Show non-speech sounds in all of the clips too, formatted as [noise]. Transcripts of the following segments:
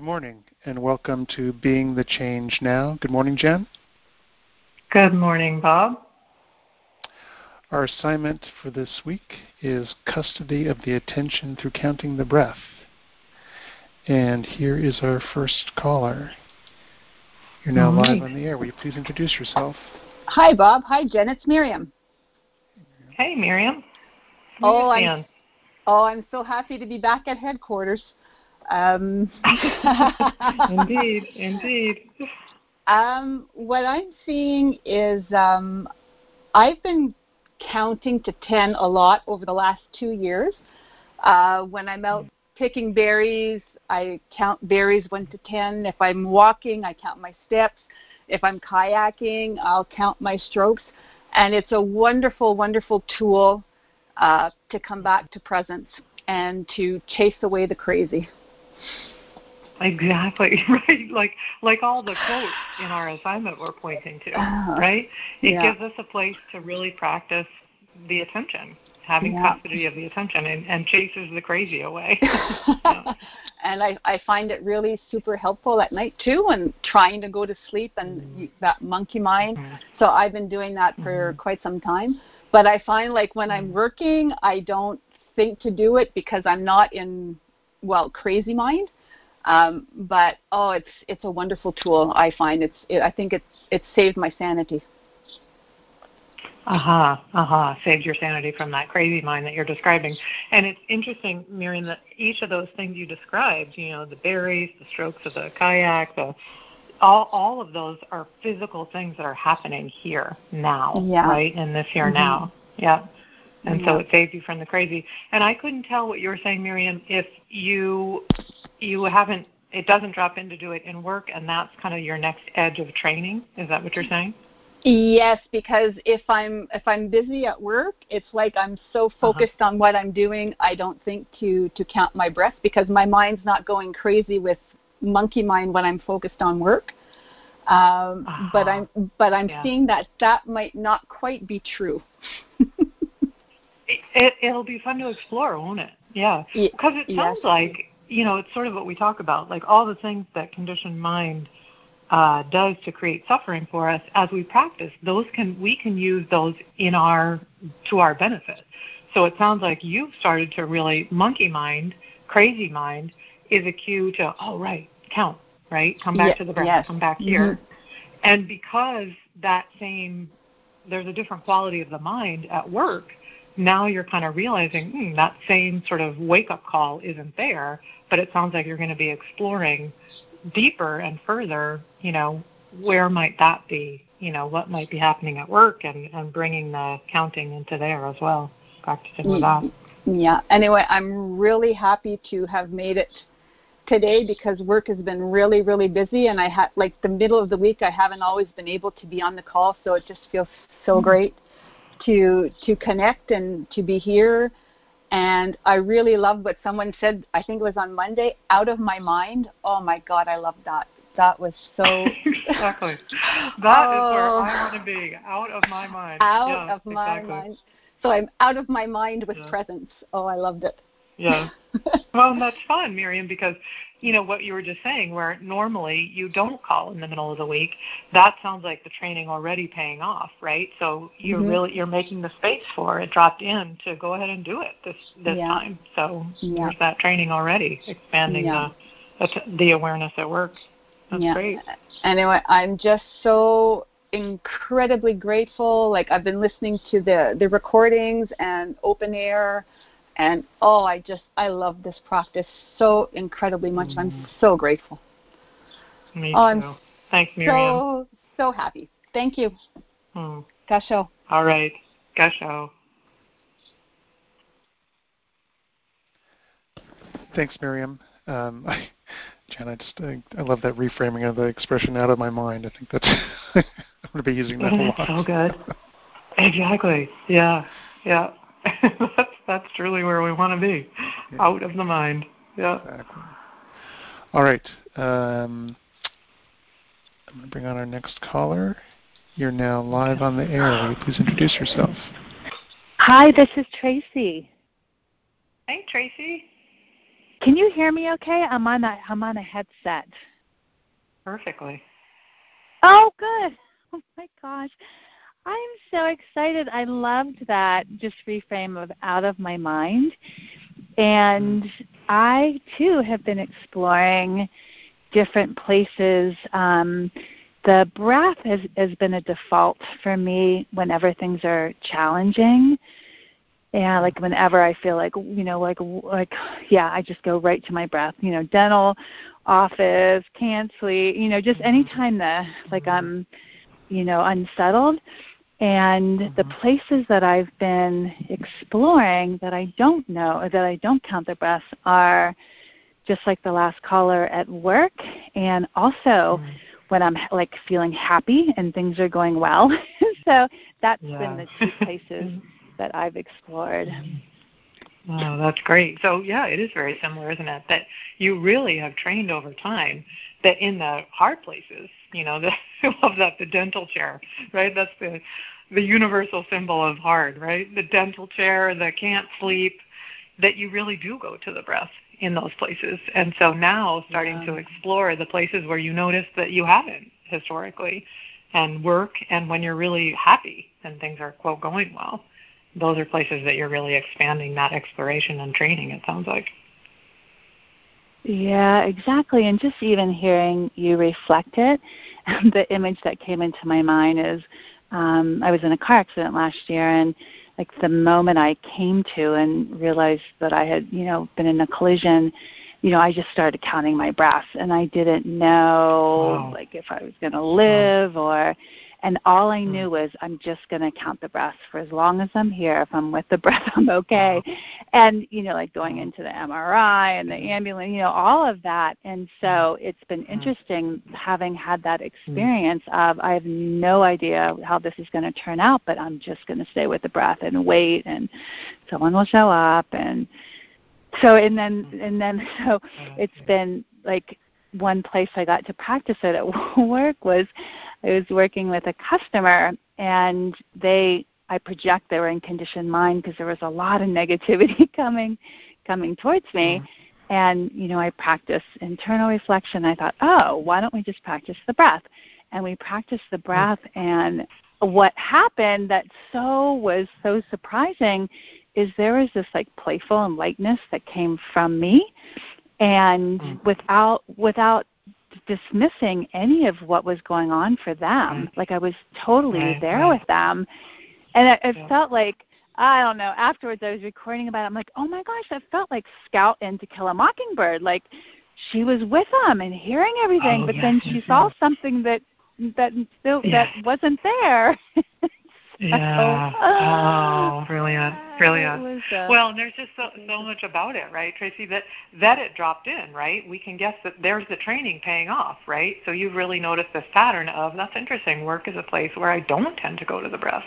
Good morning, and welcome to Being the Change Now. Good morning, Jen. Good morning, Bob. Our assignment for this week is custody of the attention through counting the breath. And here is our first caller. You're now All right. live on the air. Will you please introduce yourself? Hi, Bob. Hi, Jen. It's Miriam. Hey, Miriam. Oh, I'm, oh, I'm so happy to be back at headquarters. Um, [laughs] indeed, indeed. um, what I'm seeing is um, I've been counting to 10 a lot over the last two years. Uh, when I'm out picking berries, I count berries 1 to 10. If I'm walking, I count my steps. If I'm kayaking, I'll count my strokes. And it's a wonderful, wonderful tool uh, to come back to presence and to chase away the crazy. Exactly, [laughs] right. Like like all the quotes in our assignment we're pointing to, right? It Yeah. gives us a place to really practice the attention, having Yeah. custody of the attention and, and chases the crazy away. [laughs] Yeah. and I, I find it really super helpful at night too when trying to go to sleep and Mm-hmm. that monkey mind Mhm. so i've been doing that for Mhm. quite some time but i find like when i'm working i don't think to do it because i'm not in well crazy mind um, but oh it's it's a wonderful tool i find it's it, i think it's it's saved my sanity Uh-huh, uh-huh. Saved your sanity from that crazy mind that you're describing. And it's interesting, Miriam, that each of those things you described, you know, the berries, the strokes of the kayak, the all all of those are physical things that are happening here now, Yeah. right? In this here Mhm. now. Yeah. And so it saved you from the crazy. And I couldn't tell what you were saying, Miriam, if you you haven't it doesn't drop in to do it in work and that's kind of your next edge of training. Is that what you're saying? Yes, because if I'm if I'm busy at work, it's like I'm so Uh-huh. focused on what I'm doing, I don't think to to count my breath because my mind's not going crazy with monkey mind when I'm focused on work. Um, But Uh-huh. I'm but I'm Yeah. seeing that that might not quite be true. [laughs] It, it'll be fun to explore, won't it? Yeah. Because it yes. sounds like, you know, it's sort of what we talk about, like all the things that conditioned mind uh, does to create suffering for us as we practice, those can we can use those in our to our benefit. So it sounds like you've started to really monkey mind, crazy mind is a cue to, oh right, count, right? Come back Ye- to the breath, yes. come back here. And because that same there's a different quality of the mind at work, now you're kind of realizing hmm, that same sort of wake up call isn't there, but it sounds like you're going to be exploring deeper and further, you know, where might that be? You know, what might be happening at work and, and bringing the counting into there as well, practicing with that. Yeah. Anyway, I'm really happy to have made it today because work has been really, really busy, and I had like the middle of the week. I haven't always been able to be on the call, so it just feels so great to to connect and to be here. And I really love what someone said. I think it was on Monday. Out of my mind. Oh my God, I love that. That was so [laughs] exactly. [laughs] That is where Oh. I want to be, out of my mind. out yeah, of my exactly. mind. So I'm out of my mind with Yeah. presence. Oh, I loved it. Yeah. [laughs] Well, that's fun, Miriam, because you know what you were just saying, where normally you don't call in the middle of the week. That sounds like the training already paying off, right? So you're Mhm. really you're making the space for it dropped in to go ahead and do it this this Yeah. time. So Yeah. there's that training already, expanding Yeah. the the the awareness at work. That's yeah. great. Anyway, I'm just so incredibly grateful. Like I've been listening to the the recordings and open air, and oh, I just I love this practice so incredibly much. I'm Mhm. so grateful. Me Oh, I'm too. Thanks, Miriam. So so happy. Thank you. Gasho. All right. Gasho. Thanks, Miriam. Um, I, [laughs] Jen, I just I, I love that reframing of the expression "out of my mind." I think that's [laughs] I'm going to be using that a [laughs] Isn't lot. it so good? Exactly. Yeah. Yeah. [laughs] that's that's truly where we want to be. Yeah. Out of the mind. Yeah. Exactly. All right. Um, I'm going to bring on our next caller. You're now live on the air. Will you please introduce yourself? Hi, this is Tracy. Hey, Tracy. Can you hear me okay? I'm on a I'm on a headset. Perfectly. Oh, good. [laughs] Oh my gosh. I'm so excited. I loved that just reframe of out of my mind. And I too have been exploring different places. Um, the breath has, has been a default for me whenever things are challenging. Yeah, like whenever I feel like you know, like like yeah, I just go right to my breath. You know, dental office, can't sleep. You know, just anytime the like I'm, you know, unsettled. And the mm-hmm. places that I've been exploring that I don't know, that I don't count the breaths, are just like the last caller at work, and also mm-hmm. when I'm like feeling happy and things are going well. [laughs] so that's yeah. been the two places [laughs] that I've explored. Mm-hmm. Oh, that's great. So yeah, it is very similar, isn't it? That you really have trained over time that in the hard places, you know, [laughs] the, I love that the dental chair, right? That's the the universal symbol of hard, right? The dental chair, the can't sleep, that you really do go to the breath in those places. And so now starting yeah. to explore the places where you notice that you haven't historically and work and when you're really happy and things are quote going well those are places that you're really expanding that exploration and training, it sounds like. Yeah, exactly. And just even hearing you reflect it, [laughs] the image that came into my mind is um, I was in a car accident last year, and like the moment I came to and realized that I had, you know, been in a collision, you know, I just started counting my breaths, and I didn't know wow. like if I was going to live wow. or and all I mm. knew hmm. was I'm just going to count the breaths for as long as I'm here. If I'm with the [laughs] breath, I'm okay. Uh-huh. And, you know, like going uh-huh. into the MRI and the mm-hmm. ambulance, you know, all of that. And so mm-hmm. it's been mm-hmm. interesting having had that experience of I have no idea how this is going to turn out, but I'm just going to stay with the breath and wait and someone will show up and so and then and then [laughs] so oh, it's been like one place I got to practice it at [laughs] work was I was working with a customer and they I project they were in conditioned mind because there was a lot of [laughs] negativity coming coming towards me. Mm-hmm. And, you know, I practiced internal reflection. I thought, oh, why don't we just practice the breath? And we practiced the mm. breath and what happened that so was so surprising is there was this like playful and lightness that came from me and mm. without without dismissing any of what was going on for them. Like I was totally right, there right. with them, and it, it yeah. felt like I don't know. Afterwards, I was recording about it. I'm like, oh my gosh, that felt like Scout in To Kill a Mockingbird. Like she was with them and hearing everything, oh, but yes, then she yes, saw yes. something that that still that wasn't there. [laughs] Yeah. [laughs] Oh, brilliant, [laughs] brilliant. Uh, well, there's just so, so much about it, right, Tracy? That that it dropped in, right? We can guess that there's the training paying off, right? So you've really noticed this pattern of that's interesting. Work is a place where I don't tend to go to the breath,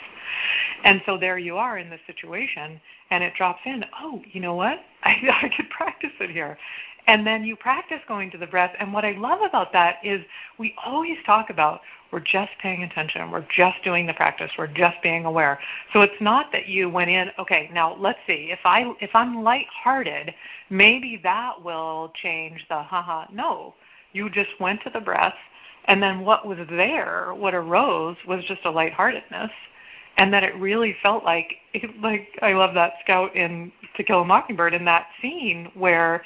and so there you are in this situation, and it drops in. Oh, you know what? [laughs] I I could practice it here. And then you practice going to the breath. And what I love about that is we always talk about we're just paying attention. We're just doing the practice. We're just being aware. So it's not that you went in, okay, now let's see. If I if I'm lighthearted, maybe that will change the haha. No. You just went to the breath and then what was there, what arose was just a lightheartedness. And that it really felt like like I love that scout in To Kill a Mockingbird in that scene where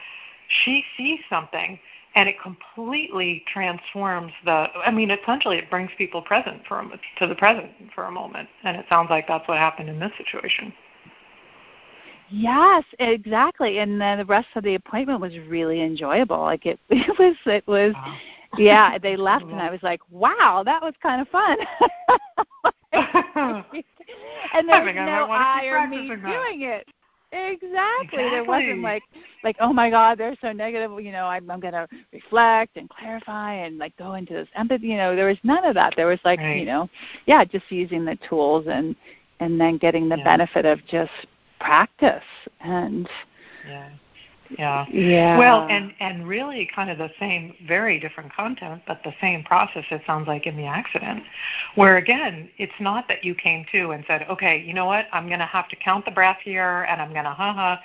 she sees something and it completely transforms the i mean essentially it brings people present for a, to the present for a moment and it sounds like that's what happened in this situation. Yes exactly and then the rest of the appointment was really enjoyable like it [laughs] it was it was wow. yeah they left and i was like wow that was kind of fun. [laughs] [laughs] And there's no I or me doing it Exactly. exactly. There wasn't like like oh my god they're so negative. You know I'm I'm gonna reflect and clarify and like go into this empathy. You know there was none of that. There was like right. you know yeah just using the tools and and then getting the yeah. benefit of just practice and yeah yeah. Yeah. Well, and and really kind of the same, very different content, but the same process. It sounds like in the accident, where again, it's not that you came to and said, okay, you know what, I'm going to have to count the breath here, and I'm going to ha ha.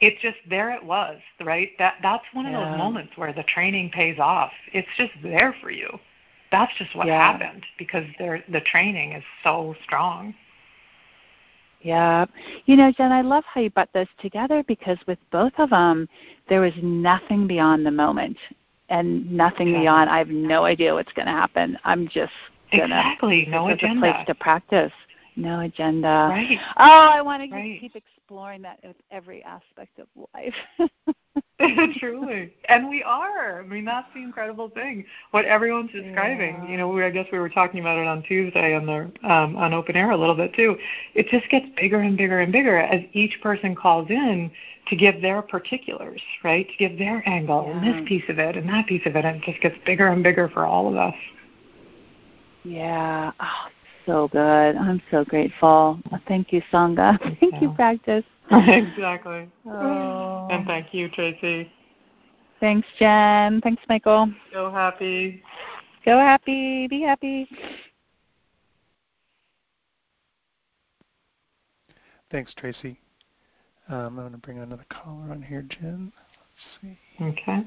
it just there it was, right? That that's one of Yeah. those moments where the training pays off. It's just there for you. That's just what Yeah. happened because there the training is so strong. Yeah. You know, Jen, I love how you brought those together because with both of them, there was nothing beyond the moment and nothing beyond, I have no idea what's going to happen. I'm just going to. Exactly. No this is a place to practice. No agenda. Right. Oh, I want to Right. keep exploring that with every aspect of life. [laughs] [laughs] Truly. And we are. I mean, that's the incredible thing. What everyone's describing. Yeah. You know, we, I guess we were talking about it on Tuesday on the um, on open air a little bit too. It just gets bigger and bigger and bigger as each person calls in to give their particulars, right? To give their angle and this piece of it and that piece of it, and it just gets bigger and bigger for all of us. yeah. Oh, so good. I'm so grateful. Thank you, Sangha. [laughs] Thank you, practice. [laughs] exactly. Oh. And thank you, Tracy. Thanks, Jen. Thanks, Michael. Go happy. Go happy. Be happy. Thanks, Tracy. Um, I'm going to bring another caller on here, Jen. Let's see. Okay.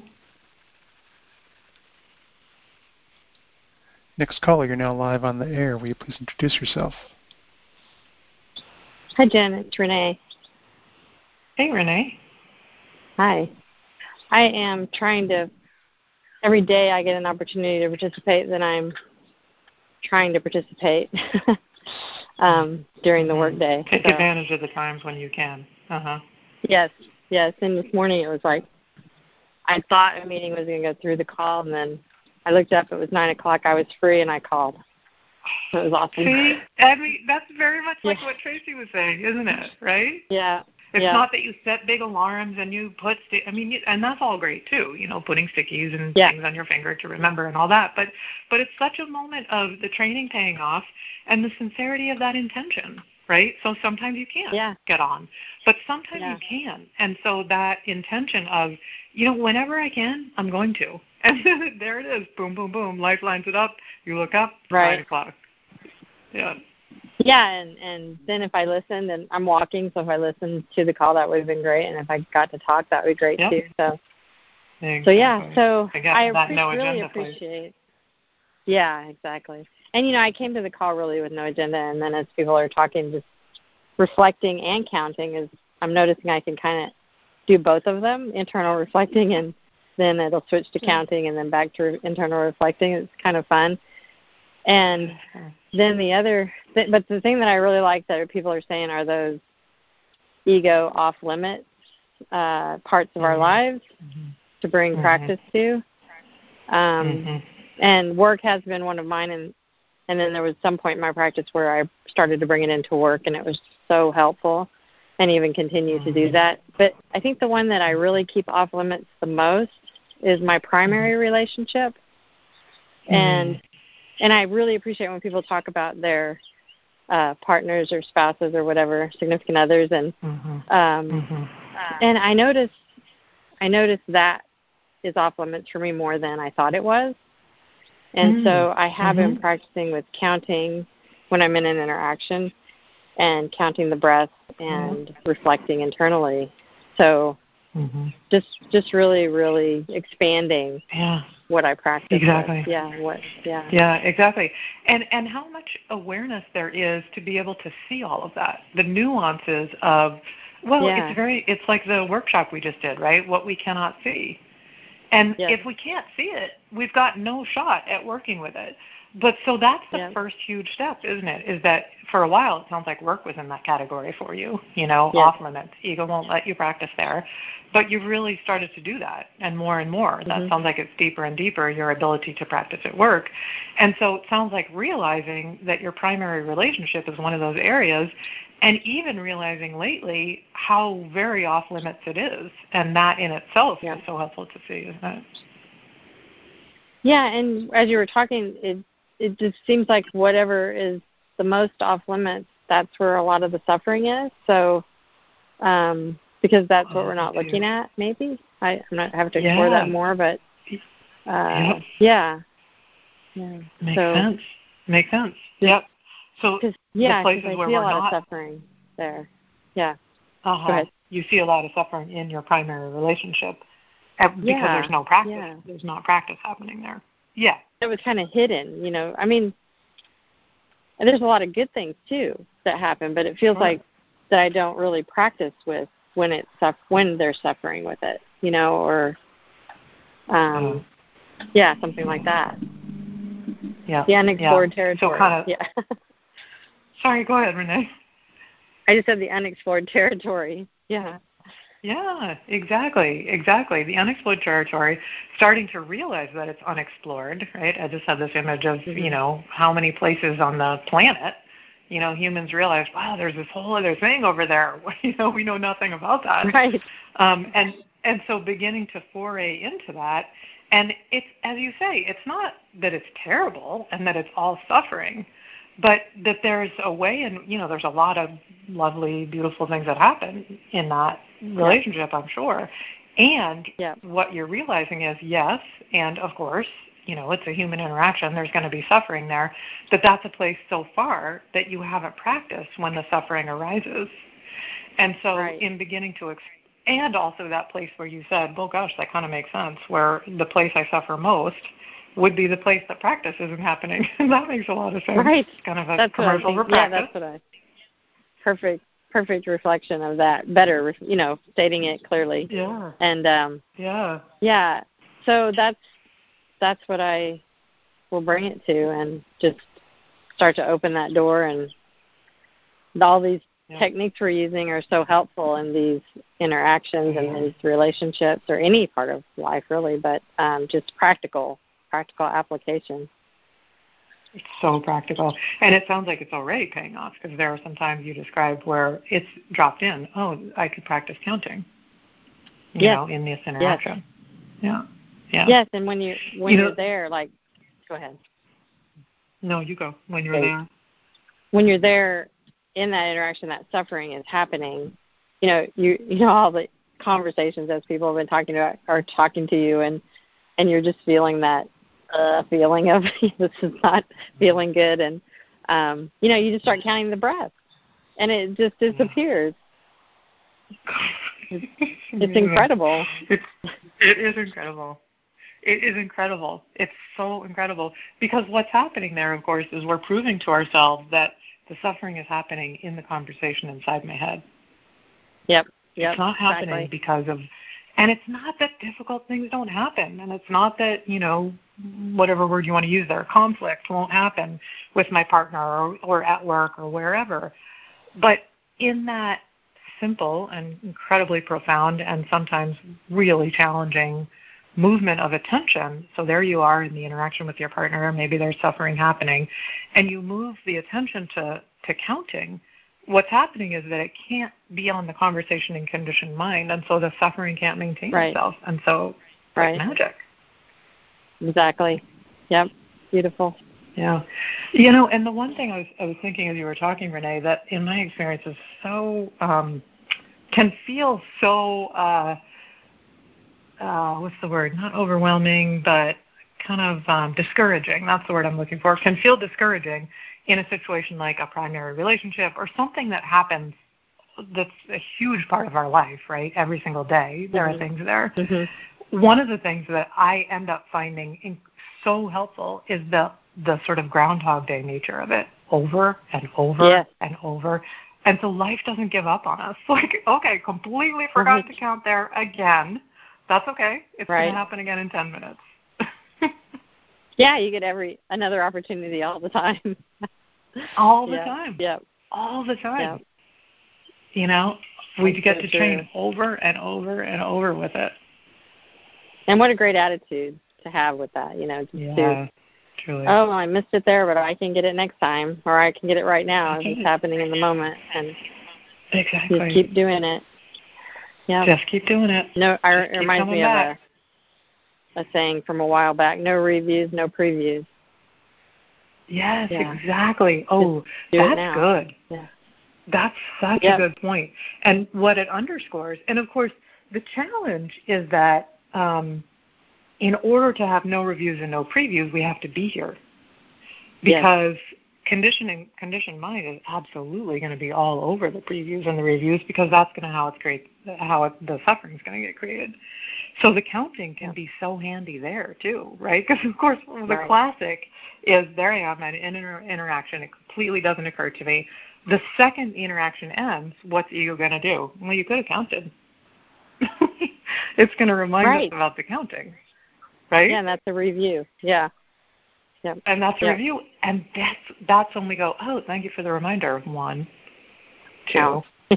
Next caller, you're now live on the air. Will you please introduce yourself? Hi, Jen. It's Renee. Hey, Renee. Hi. I am trying to, every day I get an opportunity to participate, then I'm trying to participate [laughs] um, during the workday. Take So, advantage of the times when you can. Uh huh. Yes, yes. And this morning it was like, I thought a meeting was going to go through the call, and then I looked up, it was 9 o'clock, I was free, and I called. It was awesome. See, I mean, that's very much like Yeah. what Tracy was saying, isn't it? Right? Yeah. It's yeah. not that you set big alarms and you put, sti- I mean, and that's all great too. You know, putting stickies and Yeah. things on your finger to remember and all that. But, but it's such a moment of the training paying off and the sincerity of that intention, right? So sometimes you can't Yeah. get on, but sometimes Yeah. you can. And so that intention of, you know, whenever I can, I'm going to. [laughs] And there it is. Boom, boom, boom. Life lines it up. You look up. Right. Nine o'clock. Yeah. Yeah, and and then if I listened, and I'm walking, so if I listened to the call, that would have been great. And if I got to talk, that would be great Yep. too. So Exactly. so yeah, so Again, I appre- no really agenda appreciate. Yeah, exactly. And you know, I came to the call really with no agenda, and then as people are talking, just reflecting and counting is. I'm noticing I can kind of do both of them, internal reflecting, and then it'll switch to counting, and then back to internal reflecting. It's kind of fun. And then the other, th- but the thing that I really like that people are saying are those ego off limits uh, parts of our Mhm. lives Mhm. to bring Mhm. practice to. Um, Mhm. And work has been one of mine, and and then there was some point in my practice where I started to bring it into work, and it was so helpful, and even continue to do Mhm. that. But I think the one that I really keep off limits the most is my primary relationship, and and I really appreciate when people talk about their uh, partners or spouses or whatever significant others, and Mhm. um, Mhm. and I noticed I noticed that is off limits for me more than I thought it was. And Mm. so I have been Mhm. practicing with counting when I'm in an interaction and counting the breath and reflecting internally. So Mhm. just just really, really expanding Yeah. What I practice. with. Exactly. Yeah, what yeah. Yeah, exactly. And and how much awareness there is to be able to see all of that. The nuances of well, Yeah. it's very it's like the workshop we just did, right? What we cannot see. And Yes. if we can't see it, we've got no shot at working with it. But so that's the Yeah. first huge step, isn't it? Is that for a while it sounds like work was in that category for you, you know, Yes. off limits. Ego won't let you practice there. But you've really started to do that and more and more. That Mhm. sounds like it's deeper and deeper, your ability to practice at work. And so it sounds like realizing that your primary relationship is one of those areas and even realizing lately how very off limits it is. And that in itself Yeah. is so helpful to see, isn't it? Yeah, and as you were talking, it it just seems like whatever is the most off limits, that's where a lot of the suffering is. So, um, because that's what Oh, we're not too. looking at, maybe I, I'm not have to explore that more, but uh, Yep. yeah, yeah. Makes so, sense. Makes sense. Yep. So, yeah, 'cause places I where see a we're lot not- of suffering there. Yeah, uh-huh. you see a lot of suffering in your primary relationship because Yeah, there's no practice. yeah. There's not practice happening there. Yeah. it was kind of hidden, you know. I mean, there's a lot of good things too that happen, but it feels like that I don't really practice with when it's suff- when they're suffering with it, you know, or um, yeah, something like that. Yeah. The unexplored yeah. territory. So kind of. yeah. Sorry. Go ahead, Renee. I just said the unexplored territory. Yeah. Yeah, exactly, exactly. The unexplored territory, starting to realize that it's unexplored, right? I just had this image of, you know, how many places on the planet, you know, humans realize, wow, there's this whole other thing over there. [laughs] you know, we know nothing about that. Right. Um, and and so beginning to foray into that, and it's as you say, it's not that it's terrible and that it's all suffering, but that there's a way, and you know, there's a lot of lovely, beautiful things that happen in that relationship, I'm sure. And Yeah. what you're realizing is yes, and of course, you know, it's a human interaction. There's going to be suffering there, but that's a place so far that you haven't practiced when the suffering arises. And so, Right. in beginning to, ex- and also that place where you said, well, gosh, that kind of makes sense, where the place I suffer most would be the place that practice isn't happening. [laughs] that makes a lot of sense. Right. It's kind of a That's commercial for Yeah, that's what I. Perfect. Perfect reflection of that. Better, you know, stating it clearly. yeah. And um Yeah. yeah, so that's that's what I will bring it to, and just start to open that door. And all these Yeah. techniques we're using are so helpful in these interactions and these relationships, or any part of life, really. But um, just practical, practical application. It's so practical. And it sounds like it's already paying off because there are some times you described where it's dropped in. Oh, I could practice counting. You Yes. know, in this interaction. Yeah. Yeah. Yes, and when you when You know- you're there, like, go ahead. No, you go when you're there. when you're there in that interaction, that suffering is happening. You know, you you know all the conversations as people have been talking about are talking to you, and and you're just feeling that uh, feeling of [laughs] this is not feeling good, and um, you know, you just start counting the breaths, and it just disappears. It's [laughs] incredible. It's it is incredible. It is incredible. It's so incredible because what's happening there, of course, is we're proving to ourselves that the suffering is happening in the conversation inside my head. Yep. Yep. it's not happening exactly. because of and it's not that difficult things don't happen. And it's not that you know whatever word you want to use there conflict won't happen with my partner or, or at work or wherever. But in that simple and incredibly profound and sometimes really challenging movement of attention so there you are in the interaction with your partner maybe there's suffering happening and you move the attention to to counting what's happening is that it can't be on the conversation and conditioned mind, and so the suffering can't maintain Right. itself, and so it's Right. magic. Exactly. Yep. Beautiful. Yeah, you know, and the one thing I was I was thinking as you were talking, Renee, that in my experience is so um, can feel so uh, uh, what's the word? Not overwhelming, but kind of um, discouraging. That's the word I'm looking for. Can feel discouraging in a situation like a primary relationship or something that happens that's a huge part of our life, right? Every single day, there Mhm. are things there. Mm-hmm. One of the things that I end up finding in, so helpful is the the sort of Groundhog Day nature of it, over and over Yes. and over. And so life doesn't give up on us. [laughs] Like, okay, completely forgot Right. to count there again. That's okay. It's Right. going to happen again in 10 minutes. Yeah, you get every another opportunity all the time. [laughs] All the Yeah. time. Yep. All the time. Yep. You know, we get so to train over and over and over with it. And what a great attitude to have with that, you know, just to truly. oh, I missed it there, but I can get it next time, or I can get it right now. It's happening in the moment, and exactly. just keep doing it. Yeah. Just keep doing it. No, I, it reminds me back. of a, saying from a while back: "No reviews, no previews." Yes, Yeah. exactly. Oh, that's good. Yeah. That's such Yep. a good point. And what it underscores, and of course, the challenge is that um, in order to have no reviews and no previews, we have to be here Yes. because conditioning conditioned mind is absolutely going to be all over the previews and the reviews because that's going to how it's create how it, the suffering is going to get created. So the counting can be so handy there too, right? Because of course the right. classic is there I am at an inter- interaction. It completely doesn't occur to me. The second the interaction ends, what's ego going to do? Well, you could have counted. [laughs] it's going to remind right. us about the counting, right? Yeah, and that's a review. Yeah. Yep. And that's a yep. review. And that's that's when we go, oh, thank you for the reminder. One, two. [laughs]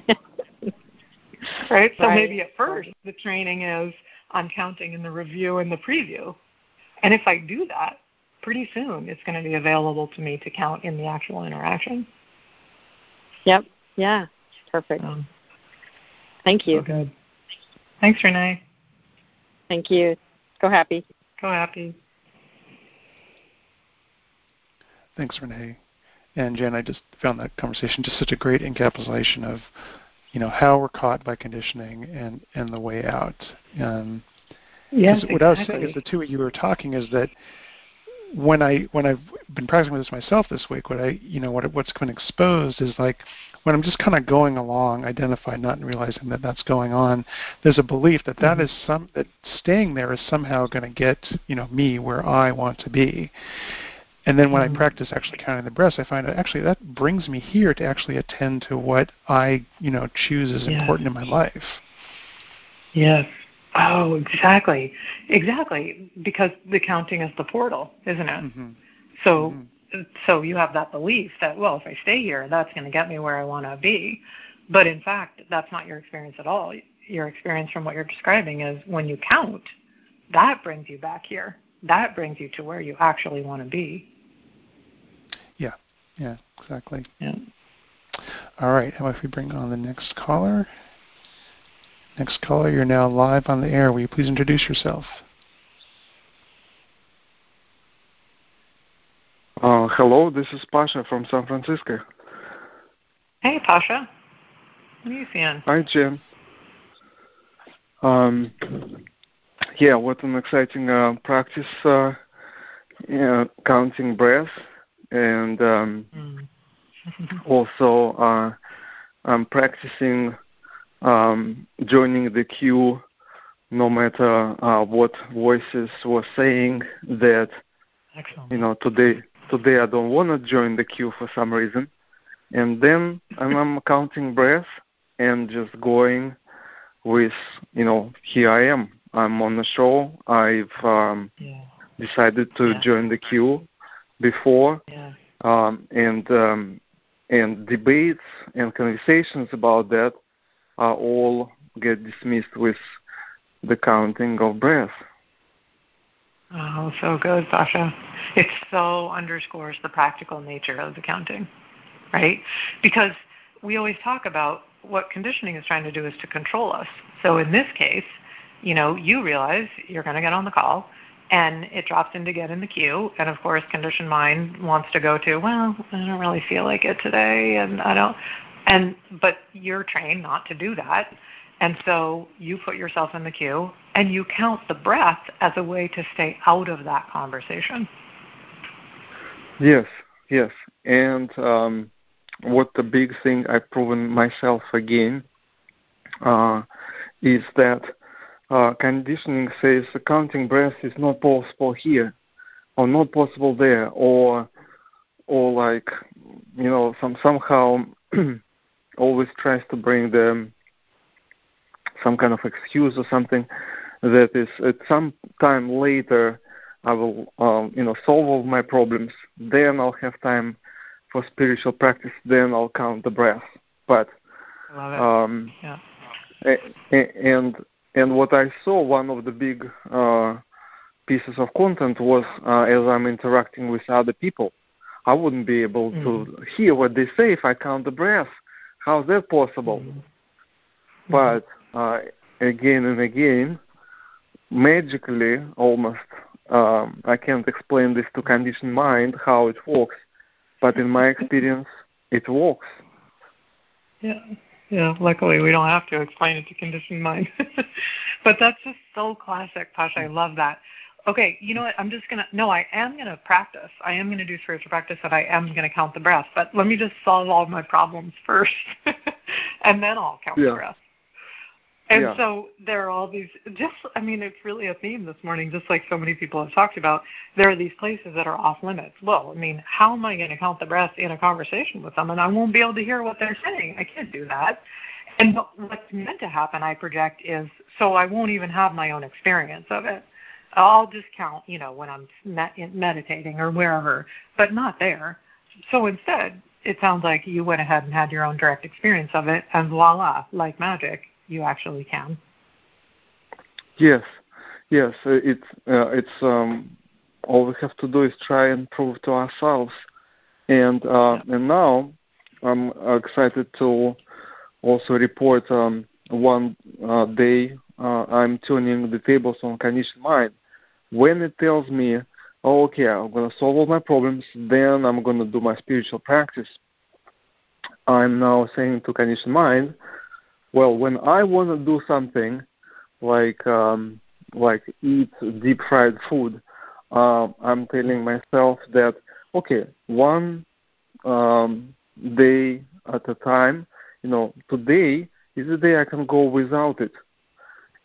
right? So right. maybe at first the training is on counting in the review and the preview. And if I do that, pretty soon it's going to be available to me to count in the actual interaction. Yep. Yeah. Perfect. Um, Thank you. So good. Thanks, Renee. Thank you. Go happy. Go happy. Thanks, Renee. And Jen, I just found that conversation just such a great encapsulation of, you know, how we're caught by conditioning and and the way out. Um, yes, what exactly. I was saying is the two of you were talking is that when I when I've been practicing with this myself this week, what I you know what what's been exposed is like when I'm just kind of going along, identified, not realizing that that's going on. There's a belief that that mm-hmm. is some that staying there is somehow going to get you know me where I want to be. And then when mm-hmm. I practice actually counting the breaths, I find that actually that brings me here to actually attend to what I, you know, choose as yes. important in my life. Yes. Oh, exactly. Exactly. Because the counting is the portal, isn't it? Mm-hmm. So mm-hmm. so you have that belief that, well, if I stay here, that's going to get me where I want to be. But in fact, that's not your experience at all. Your experience from what you're describing is when you count, that brings you back here. That brings you to where you actually want to be. Yeah, exactly. Yeah. All right. How about if we bring on the next caller? Next caller, you're now live on the air. Will you please introduce yourself? Uh, hello, this is Pasha from San Francisco. Hey, Pasha. What are you seeing? Hi, Jim. Um, yeah, what an exciting uh, practice, uh, yeah, counting breath and um, mm. [laughs] also uh, I'm practicing um, joining the queue no matter uh, what voices were saying that Excellent. you know today today I don't want to join the queue for some reason and then I'm [laughs] counting breath and just going with you know here I am I'm on the show I've um, yeah. decided to yeah. join the queue before, yeah. um, and um, and debates and conversations about that are all get dismissed with the counting of breath. Oh, so good, Sasha. It so underscores the practical nature of the counting, right? Because we always talk about what conditioning is trying to do is to control us. So in this case, you know, you realize you're going to get on the call and it drops into get in the queue. And of course conditioned mind wants to go to well i don't really feel like it today and i don't and but you're trained not to do that. And so you put yourself in the queue and you count the breath as a way to stay out of that conversation. Yes yes. And um, what the big thing i've proven myself again uh, is that uh, conditioning says counting breath is not possible here or not possible there or or like you know some somehow [clears throat] always tries to bring them some kind of excuse or something that is at some time later I will um, you know solve all my problems. Then I'll have time for spiritual practice. Then I'll count the breath but um, yeah. and and what I saw, one of the big uh, pieces of content was uh, as I'm interacting with other people. I wouldn't be able mm-hmm. to hear what they say if I count the breath. How's that possible? Mm-hmm. But uh, again and again, magically, almost, um, I can't explain this to conditioned mind how it works, but in my [laughs] experience, it works. Yeah. Yeah, luckily we don't have to explain it to conditioned mind. [laughs] but that's just so classic, Pasha. I love that. okay, you know what? I'm just gonna no, I am gonna practice. I am gonna do spiritual practice, and I am gonna count the breath. But let me just solve all my problems first, [laughs] and then I'll count yeah. the breath. And yeah. so there are all these. Just, I mean, it's really a theme this morning. Just like so many people have talked about, there are these places that are off limits. Well, I mean, how am I going to count the breath in a conversation with someone? I won't be able to hear what they're saying. I can't do that. And what's meant to happen, I project, is so I won't even have my own experience of it. I'll just count, you know, when I'm meditating or wherever, but not there. So instead, it sounds like you went ahead and had your own direct experience of it, and voila, like magic, you actually can. Yes, yes. It's uh, it's um, all we have to do is try and prove to ourselves, and uh, and now I'm excited to also report um, one uh, day uh, I'm turning the tables on conditioned mind when it tells me, oh, okay, I'm going to solve all my problems, then I'm going to do my spiritual practice, I'm now saying to conditioned mind, well, when I want to do something like um, like eat deep fried food, uh, I'm telling myself that okay, one um, day at a time. You know, today is the day I can go without it,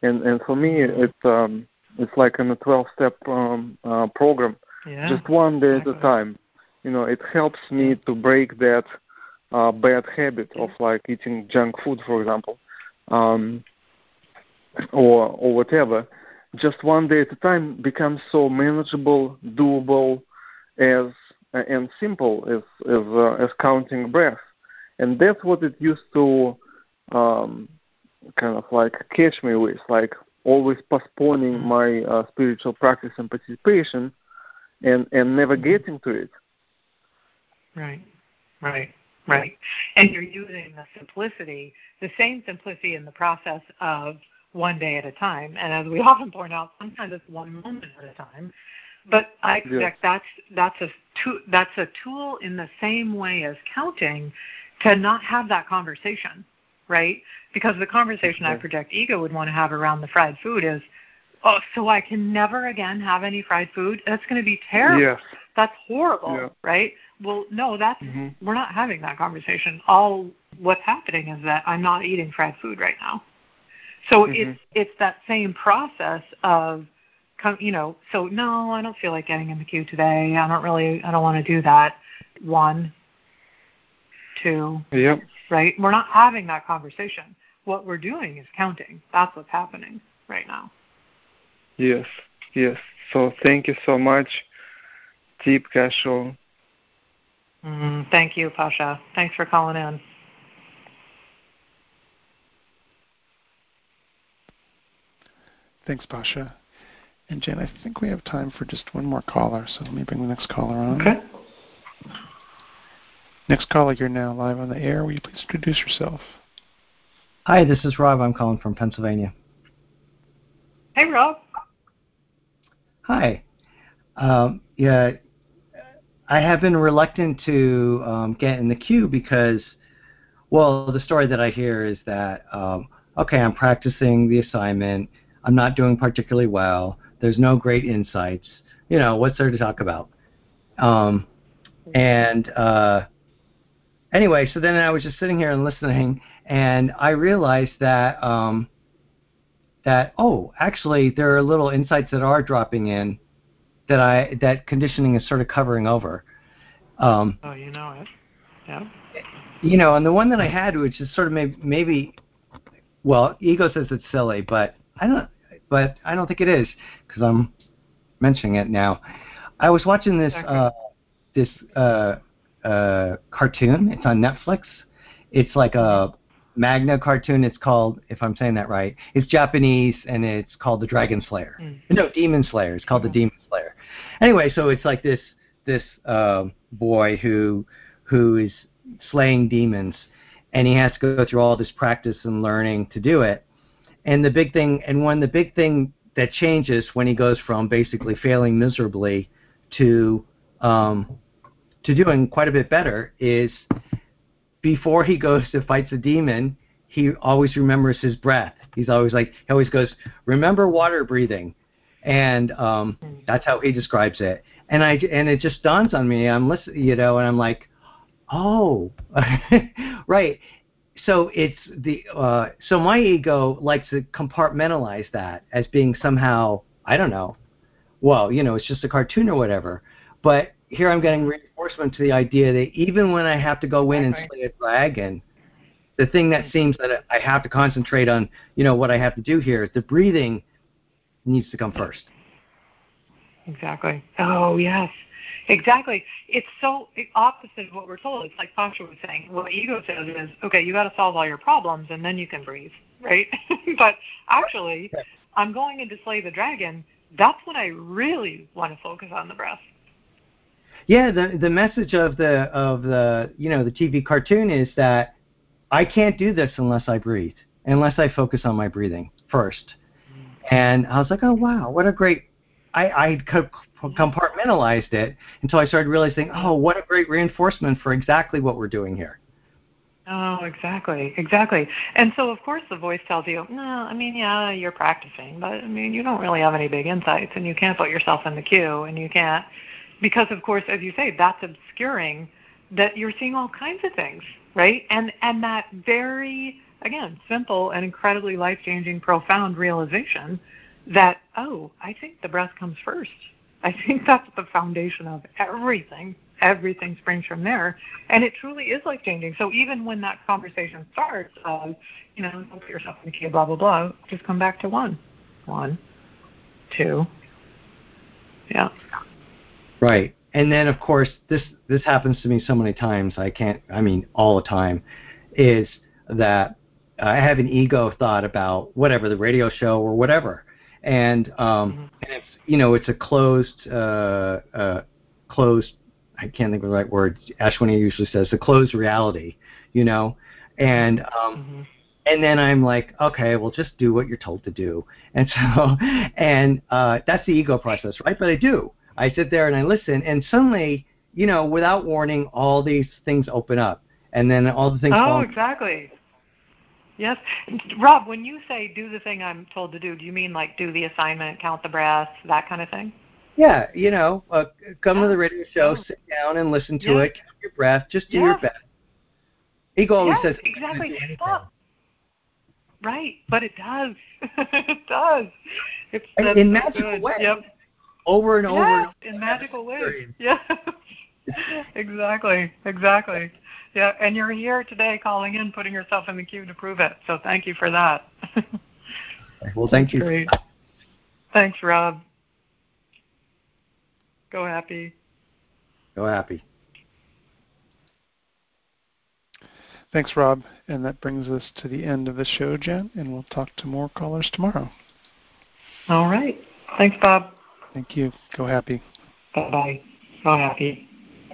and and for me, it's um, it's like in a 12 step um, uh, program, yeah. just one day at a time. You know, it helps me to break that uh, bad habit of like eating junk food, for example, um, or or whatever. Just one day at a time becomes so manageable, doable, as and simple as as uh, as counting breath, and that's what it used to um, kind of like catch me with, like always postponing mm-hmm. my uh, spiritual practice and participation and and never mm-hmm. getting to it right right right and you're using the simplicity the same simplicity in the process of one day at a time and as we [laughs] often point out sometimes it's one moment at a time but i expect yeah. that's that's a tool that's a tool in the same way as counting to not have that conversation right? Because the conversation I project ego would want to have around the fried food is, oh, so I can never again have any fried food? That's going to be terrible. Yes. That's horrible, yeah. right? Well, no, that's mm-hmm. we're not having that conversation. All what's happening is that I'm not eating fried food right now. So mm-hmm. it's it's that same process of you know, so no, I don't feel like getting in the queue today. I don't really I don't want to do that. One, two, yep right? We're not having that conversation. What we're doing is counting. That's what's happening right now. Yes, yes. So thank you so much, Deep Gasho. Mm, thank you, Pasha. Thanks for calling in. Thanks, Pasha. And Jen, I think we have time for just one more caller, so let me bring the next caller on. Okay. Next caller, you're now live on the air. Will you please introduce yourself? Hi, this is Rob. I'm calling from Pennsylvania. Hey, Rob. Hi. Um, yeah, I have been reluctant to um, get in the queue because, well, the story that I hear is that, um, okay, I'm practicing the assignment. I'm not doing particularly well. There's no great insights. You know, what's there to talk about? Um, and uh, anyway, so then I was just sitting here and listening, and I realized that um, that oh, actually, there are little insights that are dropping in that I that conditioning is sort of covering over. Um, oh, you know it. Yeah. You know, and the one that I had, which is sort of maybe, maybe well, ego says it's silly, but I don't, but I don't think it is because I'm mentioning it now. I was watching this uh, this uh, uh, cartoon. It's on Netflix. It's like a Magna cartoon. It's called, if I'm saying that right, it's Japanese and it's called the Dragon Slayer. Mm. No, Demon Slayer. It's called the Demon Slayer. Anyway, so it's like this this uh, boy who who is slaying demons, and he has to go through all this practice and learning to do it. And the big thing, and one the big thing that changes when he goes from basically failing miserably to um, to doing quite a bit better is before he goes to fight the demon, he always remembers his breath. He's always like he always goes, remember water breathing. and um, that's how he describes it. And I and it just dawns on me. I'm listening, you know, and I'm like, oh, [laughs] right. So it's the uh, so my ego likes to compartmentalize that as being somehow I don't know. Well, you know, it's just a cartoon or whatever. But here I'm getting mm-hmm. reinforcement to the idea that even when I have to go in and slay a dragon, the thing that mm-hmm. seems that I have to concentrate on, you know, what I have to do here, the breathing needs to come first. Exactly. Oh yes, exactly. It's so the opposite of what we're told. It's like Pasha was saying. What ego says is, okay, you got to solve all your problems and then you can breathe, right? [laughs] but actually, I'm going in to slay the dragon. That's when I really want to focus on the breath. Yeah, the the message of the of the you know the TV cartoon is that I can't do this unless I breathe, unless I focus on my breathing first. Mm. And I was like, oh wow, what a great. I I compartmentalized it until I started realizing, oh, what a great reinforcement for exactly what we're doing here. Oh, exactly, exactly. And so, of course, the voice tells you, no, I mean, yeah, you're practicing, but I mean, you don't really have any big insights, and you can't put yourself in the queue, and you can't, because, of course, as you say, that's obscuring that you're seeing all kinds of things, right? And and that very again, simple and incredibly life changing, profound realization that, oh, I think the breath comes first. I think [laughs] that's the foundation of everything. Everything springs from there. And it truly is life changing. So even when that conversation starts of, you know, don't put yourself in the queue, blah, blah, blah, just come back to one. One. Yeah. Right. And then of course this this happens to me so many times I can't I mean all the time is that I have an ego thought about whatever the radio show or whatever, and um, mm-hmm. and it's you know it's a closed uh, uh, closed I can't think of the right word. Ashwini usually says a closed reality, you know, and um, mm-hmm. and then I'm like, okay, well just do what you're told to do, and so [laughs] and uh, that's the ego process, right? But I do. I sit there and I listen, and suddenly, you know, without warning, all these things open up, and then all the things. Oh, exactly. Yes. Rob, when you say do the thing I'm told to do, do you mean like do the assignment, count the breaths, that kind of thing? Yeah, you know, uh, come to the radio show, oh. sit down and listen to it, count your breath, just do yes. your best. Ego always yes, says exactly. Stop. Right, but it does. [laughs] it does. It's in, magical good. ways. Yep. Over and over. Yes, and over in magical ways. Yeah. [laughs] exactly. Exactly. Yeah, and you're here today calling in, putting yourself in the queue to prove it. So thank you for that. [laughs] well, thank you. Great. Thanks, Rob. Go happy. Go happy. Thanks, Rob. And that brings us to the end of the show, Jen, and we'll talk to more callers tomorrow. All right. Thanks, Bob. Thank you. Go happy. Bye bye. Go happy.